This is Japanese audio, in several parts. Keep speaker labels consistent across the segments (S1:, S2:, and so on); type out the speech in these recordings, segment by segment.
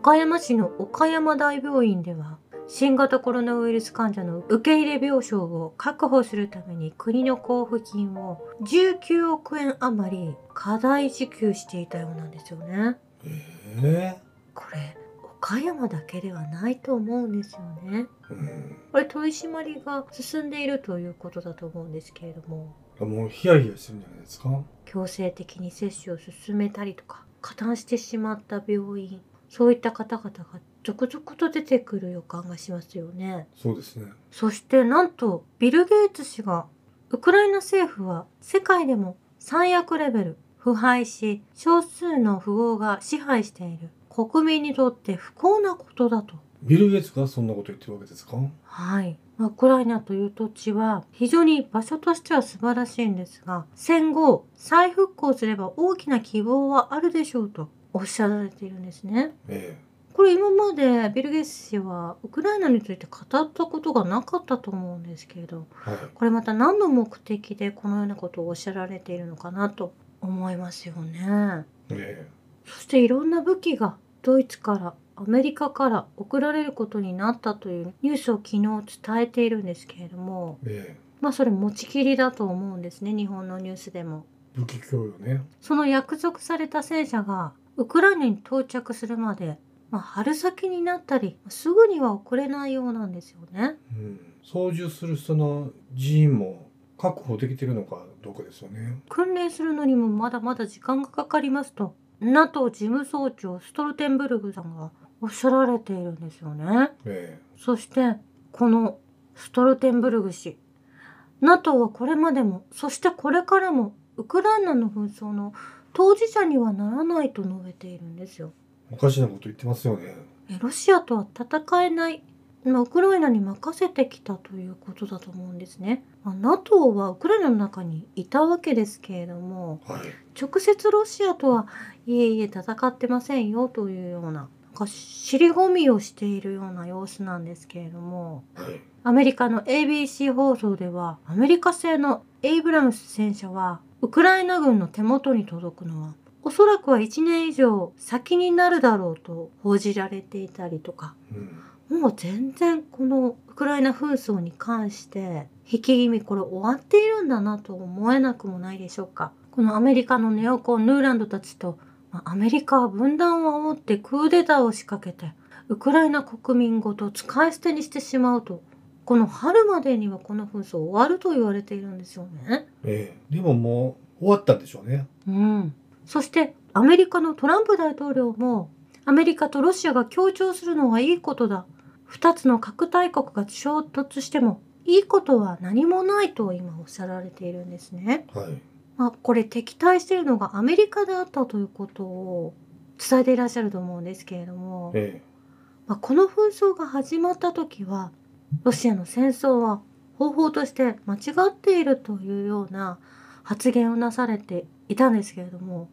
S1: 岡山市の岡山大病院では新型コロナウイルス患者の受け入れ病床を確保するために国の交付金を19億円余り過大受給していたようなんですよね。
S2: え。
S1: これ岡山だけではないと思うんですよね。
S2: えうん。
S1: これ取り締まりが進んでいるということだと思うんですけれども。
S2: もうヒヤヒヤしてるんじゃないですか？
S1: 強制的に接種を進めたりとか加担してしまった病院そういった方々が続々と出てくる予感がしますよね。
S2: そうですね
S1: そしてなんとビル・ゲイツ氏がウクライナ政府は世界でも最悪レベル腐敗し少数の富豪が支配している国民にとって不幸なことだと
S2: ビル・ゲイツがそんなこと言ってるわけですか？
S1: はい。まあウクライナという土地は非常に場所としては素晴らしいんですが、戦後再復興すれば大きな希望はあるでしょうとおっしゃられているんですね。
S2: え
S1: これ今までビル・ゲイツ氏はウクライナについて語ったことがなかったと思うんですけれど、
S2: えはい
S1: これまた何の目的でこのようなことをおっしゃられているのかなと思いますよね。
S2: え
S1: そしていろんな武器がドイツからアメリカから送られることになったというニュースを昨日伝えているんですけれども
S2: ええ
S1: まあそれ持ちきりだと思うんですね日本のニュースでも。
S2: え武器供与ね
S1: その約束された戦車がウクライナに到着するまで、まあ、春先になったりすぐには送れないようなんですよね。
S2: うん操縦する人の人員も確保できてるのかどうかですよね
S1: 訓練するのにもまだまだ時間がかかりますと NATO 事務総長ストルテンブルグさんがおっしゃられているんですよね。
S2: え
S1: そしてこのストルテンブルグ氏 NATO はこれまでもそしてこれからもウクライナの紛争の当事者にはならないと述べているんですよ。
S2: えおかしなこと言ってますよね
S1: えロシアとは戦えない、まあウクライナに任せてきたということだと思うんですね。まあ NATO はウクライナの中にいたわけですけれども
S2: はい
S1: 直接ロシアとはいえいえ戦ってませんよというようななんか尻込みをしているような様子なんですけれども。
S2: はい
S1: アメリカの ABC 放送ではアメリカ製のエイブラムス戦車はウクライナ軍の手元に届くのはおそらくは1年以上先になるだろうと報じられていたりとか。
S2: うん。
S1: もう全然このウクライナ紛争に関して引き気味これ終わっているんだなと思えなくもないでしょうか。このアメリカのネオコンヌーランドたちとまあアメリカは分断を煽ってクーデターを仕掛けてウクライナ国民ごと使い捨てにしてしまうとこの春までにはこの紛争終わると言われているんですよね。
S2: ええ。でももう終わったんでしょうね。
S1: うん、そしてアメリカのトランプ大統領もアメリカとロシアが協調するのはいいことだ。2つの核大国が衝突してもいいことは何もないと今おっしゃられているんですね。
S2: はい。
S1: まあ、これ敵対しているのがアメリカであったということを伝えていらっしゃると思うんですけれども、
S2: え。
S1: まあ、この紛争が始まった時はロシアの戦争は方法として間違っているというような発言をなされていたんですけれども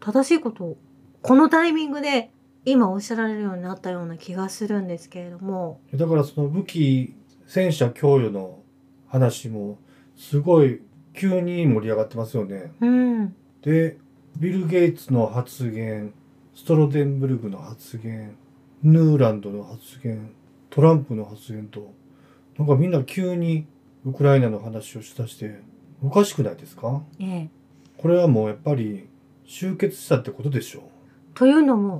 S1: 正しいことをこのタイミングで今おっしゃられるようになったような気がするんですけれども。
S2: えだからその武器戦車供与の話もすごい急に盛り上がってますよね。
S1: うん。
S2: でビル・ゲイツの発言ストロデンブルグの発言ヌーランドの発言トランプの発言となんかみんな急にウクライナの話をしだしておかしくないですか？
S1: ええ。
S2: これはもうやっぱり集結したってことでしょ
S1: というのも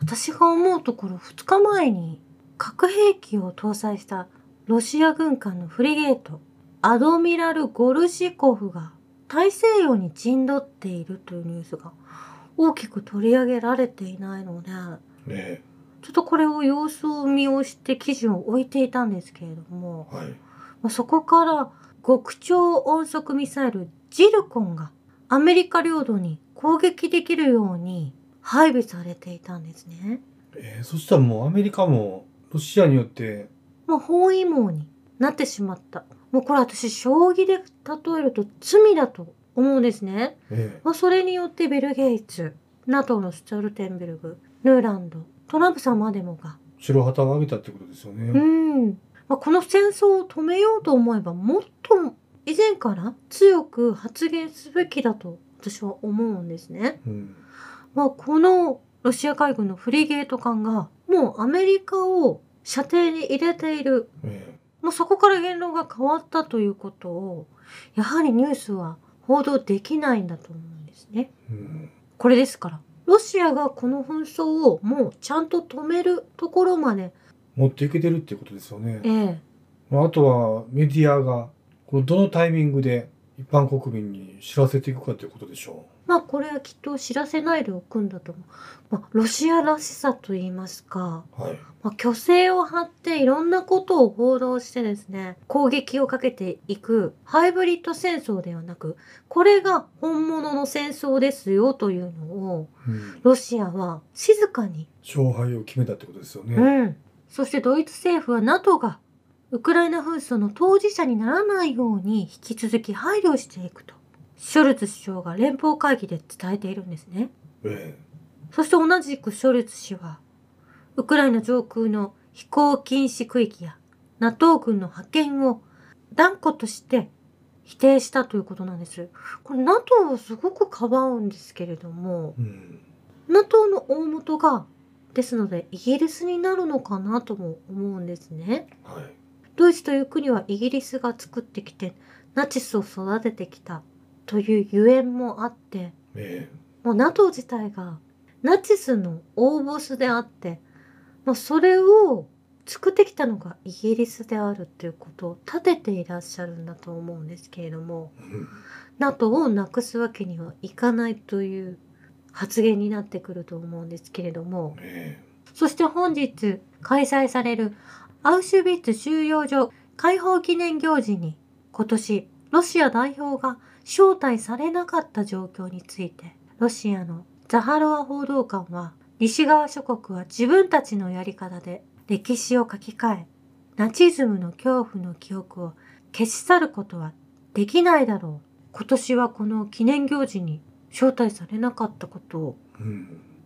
S1: 私が思うところ2日前に核兵器を搭載したロシア軍艦のフリゲートアドミラル・ゴルシコフが大西洋に陣取っているというニュースが大きく取り上げられていないので
S2: うね
S1: ちょっとこれを様子を見をして記事を置いていたんですけれども、
S2: えはい
S1: まあそこから極超音速ミサイルジルコンがアメリカ領土に攻撃できるように配備されていたんですね。
S2: えーそしたらもうアメリカもロシアによって
S1: まあ、包囲網になってしまった。もうこれ私将棋で例えると罪だと思うんですね。
S2: え
S1: まあ、それによってビル・ゲイツ、NATO のストルテンベルグ、ヌーランド、トランプさんまでもが、
S2: ー白旗を上げたってことですよね、
S1: うん、まあ、この戦争を止めようと思えばもっと以前から強く発言すべきだと私は思うんですね。
S2: うん。
S1: まあ、このロシア海軍のフリゲート艦がもうアメリカを射程に入れている。
S2: え
S1: もうそこから言論が変わったということをやはりニュースは報道できないんだと思うんですね。
S2: えうん。
S1: これですからロシアがこの紛争をもうちゃんと止めるところまで、
S2: 持っていけてるっていうことですよね
S1: え。え
S2: まあ、あとはメディアがこのどのタイミングで一般国民に知らせていくかということでしょ
S1: まあこれはきっと知らせないでおくんだと思う。まあ、ロシアらしさと言いますか、
S2: う。はい。
S1: まあ、虚勢を張っていろんなことを報道してですね攻撃をかけていくハイブリッド戦争ではなくこれが本物の戦争ですよというのを
S2: うん、
S1: ロシアは静かに、
S2: 勝敗を決めたってことですよね。
S1: うん、そしてドイツ政府は NATO がウクライナ紛争の当事者にならないように引き続き配慮していくとショルツ首相が連邦会議で伝えているんですね。
S2: え
S1: そして同じくショルツ氏は、ウクライナ上空の飛行禁止区域や NATO 軍の派遣を断固として否定したということなんです。これ NATO をすごくかばうんですけれども、
S2: えうん。
S1: NATO の大元が、ですのでイギリスになるのかなとも思うんですね。
S2: はい。
S1: ドイツという国はイギリスが作ってきて、ナチスを育ててきたというゆえんもあって、
S2: え
S1: もう NATO 自体がナチスの大ボスであって、まあ、それを作ってきたのがイギリスであるっていうことを立てていらっしゃるんだと思うんですけれども
S2: えうん。
S1: NATO をなくすわけにはいかないという発言になってくると思うんですけれども
S2: え
S1: そして本日開催されるアウシュビッツ収容所解放記念行事に今年ロシア代表が招待されなかった状況についてロシアのザハロワ報道官は西側諸国は自分たちのやり方で歴史を書き換えナチズムの恐怖の記憶を消し去ることはできないだろう今年はこの記念行事に招待されなかったことを。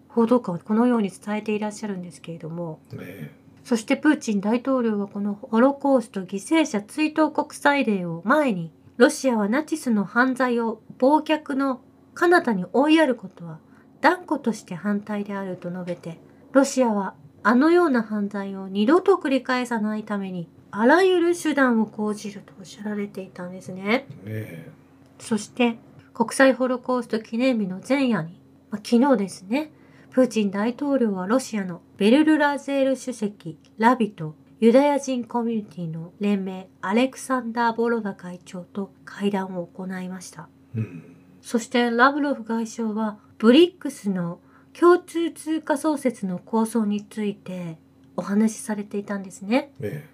S1: 報道官はこのように伝えていらっしゃるんですけれども
S2: え
S1: そしてプーチン大統領はこのホロコースト犠牲者追悼国際デーを前にロシアはナチスの犯罪を忘却の彼方に追いやることは断固として反対であると述べてロシアはあのような犯罪を二度と繰り返さないためにあらゆる手段を講じるとおっしゃられていたんですね。
S2: ええ
S1: そして国際ホロコースト記念日の前夜に、まあ、昨日ですね、プーチン大統領はロシアのベルルラゼール主席、ラビとユダヤ人コミュニティの連盟アレクサンダー・ボロダ会長と会談を行いました。
S2: えうん。
S1: そしてラブロフ外相はブリックスの共通通貨創設の構想についてお話しされていたんですね。
S2: え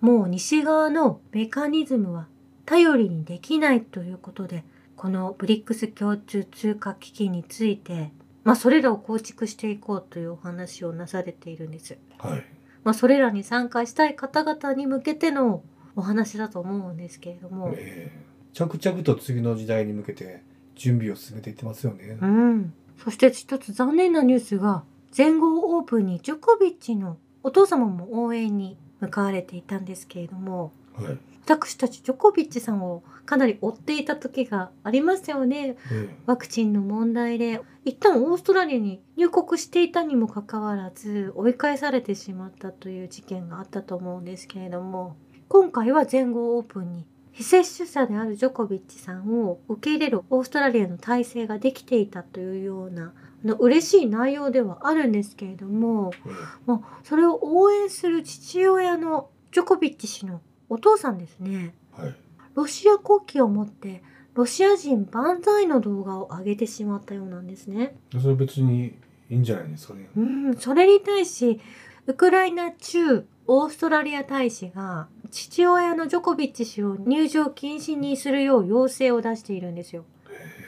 S1: もう西側のメカニズムは頼りにできないということで、このブリックス共通通貨基金について、まあそれらを構築していこうというお話をなされているんです。
S2: えはい。
S1: まあそれらに参加したい方々に向けてのお話だと思うんですけれども、
S2: ええ着々と次の時代に向けて準備を進めていってますよね。
S1: うん。そして一つ残念なニュースが、全豪オープンにジョコビッチのお父様も応援に向かわれていたんですけれども、
S2: はい。
S1: 私たちジョコビッチさんをかなり追っていた時がありますよね。
S2: え
S1: ワクチンの問題で。一旦オーストラリアに入国していたにもかかわらず追い返されてしまったという事件があったと思うんですけれども今回は全豪オープンに非接種者であるジョコビッチさんを受け入れるオーストラリアの体制ができていたというようなあの嬉しい内容ではあるんですけれども
S2: ええ。
S1: まあ、それを応援する父親のジョコビッチ氏のお父さんですね
S2: えはい。
S1: ロシア国旗を持ってロシア人万歳の動画を上げてしまったようなんですね。
S2: それ別にいいんじゃないですかね。
S1: うん、それに対しウクライナ駐オーストラリア大使が父親のジョコビッチ氏を入場禁止にするよう要請を出しているんですよ。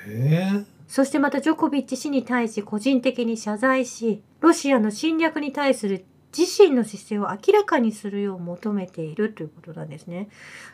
S2: ええ
S1: そしてまたジョコビッチ氏に対し個人的に謝罪し、ロシアの侵略に対する自身の姿勢を明らかにするよう求めているということなんですね。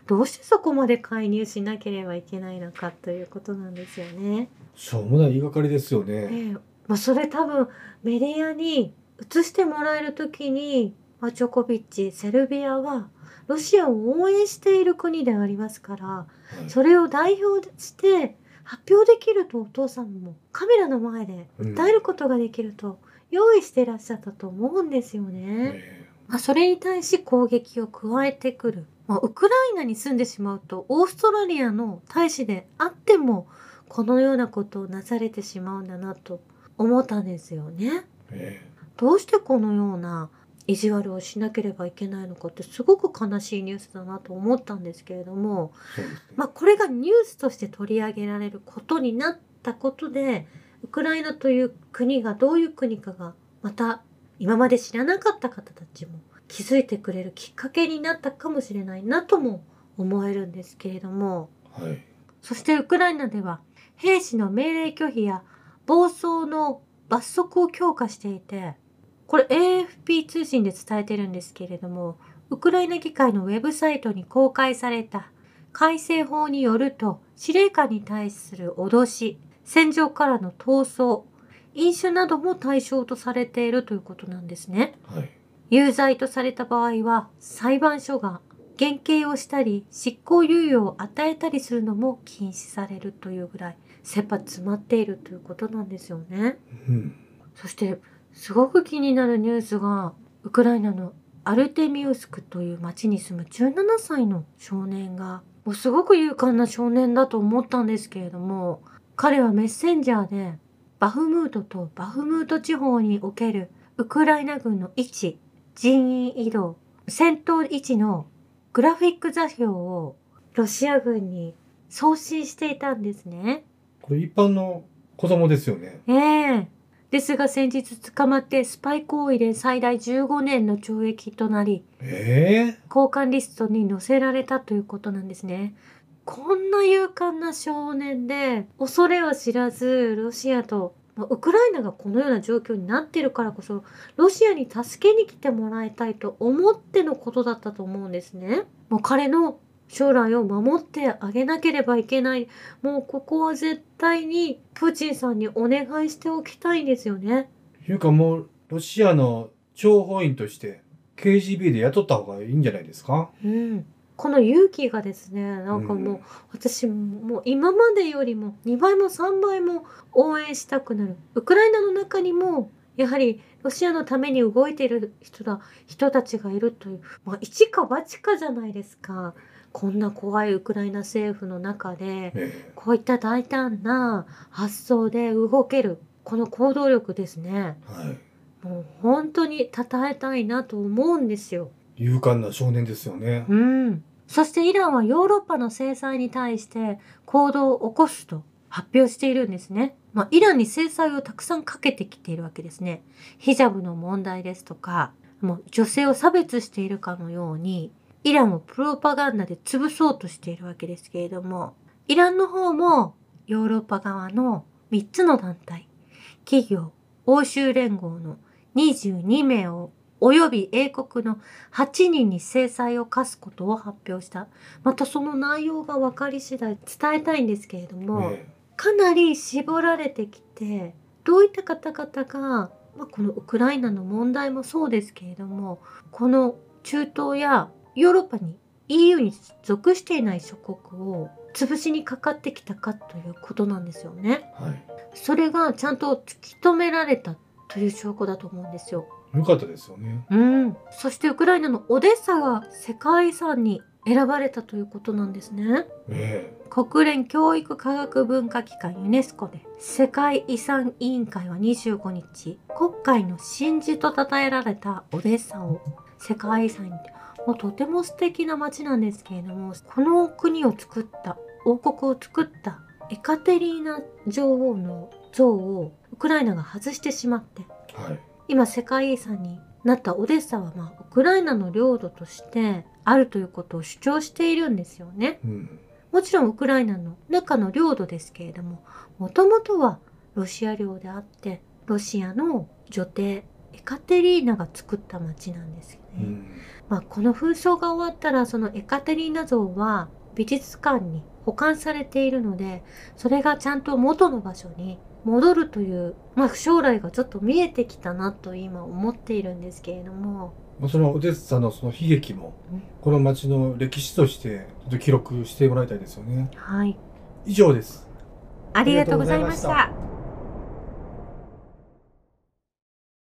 S1: どうしてそこまで介入しなければいけないのかということなんですよね。
S2: しょうもない言いがかりですよね。
S1: ええまあ、それ多分メディアに移してもらえる時に、まあ、ジョコビッチ、セルビアはロシアを応援している国でありますから、
S2: はい
S1: それを代表して発表できるとお父さんもカメラの前で
S2: うん
S1: 伝えることができると用意してらっしゃったと思うんですよね。
S2: え
S1: まあ、それに対し攻撃を加えてくる。まあ、ウクライナに住んでしまうと、オーストラリアの大使であっても、このようなことをなされてしまうんだなと思ったんですよね。
S2: ええ
S1: どうしてこのような意地悪をしなければいけないのかってすごく悲しいニュースだなと思ったんですけれども。まあ、これがニュースとして取り上げられることになったことでウクライナという国がどういう国かがまた今まで知らなかった方たちも気づいてくれるきっかけになったかもしれないなとも思えるんですけれども
S2: はい。
S1: そしてウクライナでは兵士の命令拒否や暴走の罰則を強化していてこれ AFP 通信で伝えてるんですけれどもウクライナ議会のウェブサイトに公開された改正法によると司令官に対する脅し戦場からの逃走飲酒なども対象とされているということなんですね。
S2: はい。
S1: 有罪とされた場合は裁判所が減刑をしたり執行猶予を与えたりするのも禁止されるというぐらい切羽詰まっているということなんですよね。
S2: うん。
S1: そしてすごく気になるニュースがウクライナのアルテミウスクという町に住む17歳の少年がもうすごく勇敢な少年だと思ったんですけれども彼はメッセンジャーでバフムートとバフムート地方におけるウクライナ軍の位置人員移動戦闘位置のグラフィック座標をロシア軍に送信していたんですね。
S2: これ一般の子供ですよね。
S1: ええですが先日捕まってスパイ行為で最大15年の懲役となり
S2: ええ
S1: 交換リストに載せられたということなんですね。こんな勇敢な少年で恐れを知らずロシアとまあウクライナがこのような状況になってるからこそロシアに助けに来てもらいたいと思ってのことだったと思うんですね。もう彼の将来を守ってあげなければいけない。もうここは絶対にプーチンさんにお願いしておきたいんですよね。
S2: いうかもう、ロシアの諜報員として KGB で雇った方がいいんじゃないですか？
S1: うん。この勇気がですね、なんかもう、私もう今までよりも2倍も3倍も応援したくなる。ウクライナの中にも、やはりロシアのために動いている人だ、人たちがいるという、まあ一か八かじゃないですか。こんな怖いウクライナ政府の中で、
S2: え
S1: こういった大胆な発想で動ける、この行動力ですね。
S2: えはい。
S1: もう本当に称えたいなと思うんですよ。
S2: 勇敢な少年ですよね。
S1: うん。そしてイランはヨーロッパの制裁に対して行動を起こすと発表しているんですね。まあ、イランに制裁をたくさんかけてきているわけですね。ヒジャブの問題ですとか、もう女性を差別しているかのように、イランをプロパガンダで潰そうとしているわけですけれども、イランの方もヨーロッパ側の3つの団体、企業、欧州連合の22名を及び英国の8人に制裁を科すことを発表した。またその内容が分かり次第伝えたいんですけれども、
S2: え
S1: かなり絞られてきて、どういった方々が、まあ、このウクライナの問題もそうですけれども、この中東やヨーロッパに EU に属していない諸国を潰しにかかってきたかということなんですよね。
S2: えはい。
S1: それがちゃんと突き止められたという証拠だと思うんですよ。
S2: よかったですよね。
S1: うん、そしてウクライナのオデッサが世界遺産に選ばれたということなんですね。
S2: え
S1: 国連教育科学文化機関ユネスコで世界遺産委員会は25日国会の真珠と称えられたオデッサを世界遺産にもうとても素敵な街なんですけれどもこの国を作った王国を作ったエカテリーナ女王の像をウクライナが外してしまって
S2: えはい。
S1: 今世界遺産になったオデッサはまあウクライナの領土としてあるということを主張しているんですよね。
S2: うん。
S1: もちろんウクライナの中の領土ですけれども、もともとはロシア領であって、ロシアの女帝エカテリーナが作った町なんですよね。
S2: うん。
S1: まあこの紛争が終わったらそのエカテリーナ像は美術館に保管されているので、それがちゃんと元の場所に戻るという、まあ将来がちょっと見えてきたなと今思っているんですけれども、
S2: まあそのオデッサのその悲劇も
S1: うん、
S2: この町の歴史としてちょっと記録してもらいたいですよね。
S1: はい。
S2: 以上です。
S1: ありがとうございました。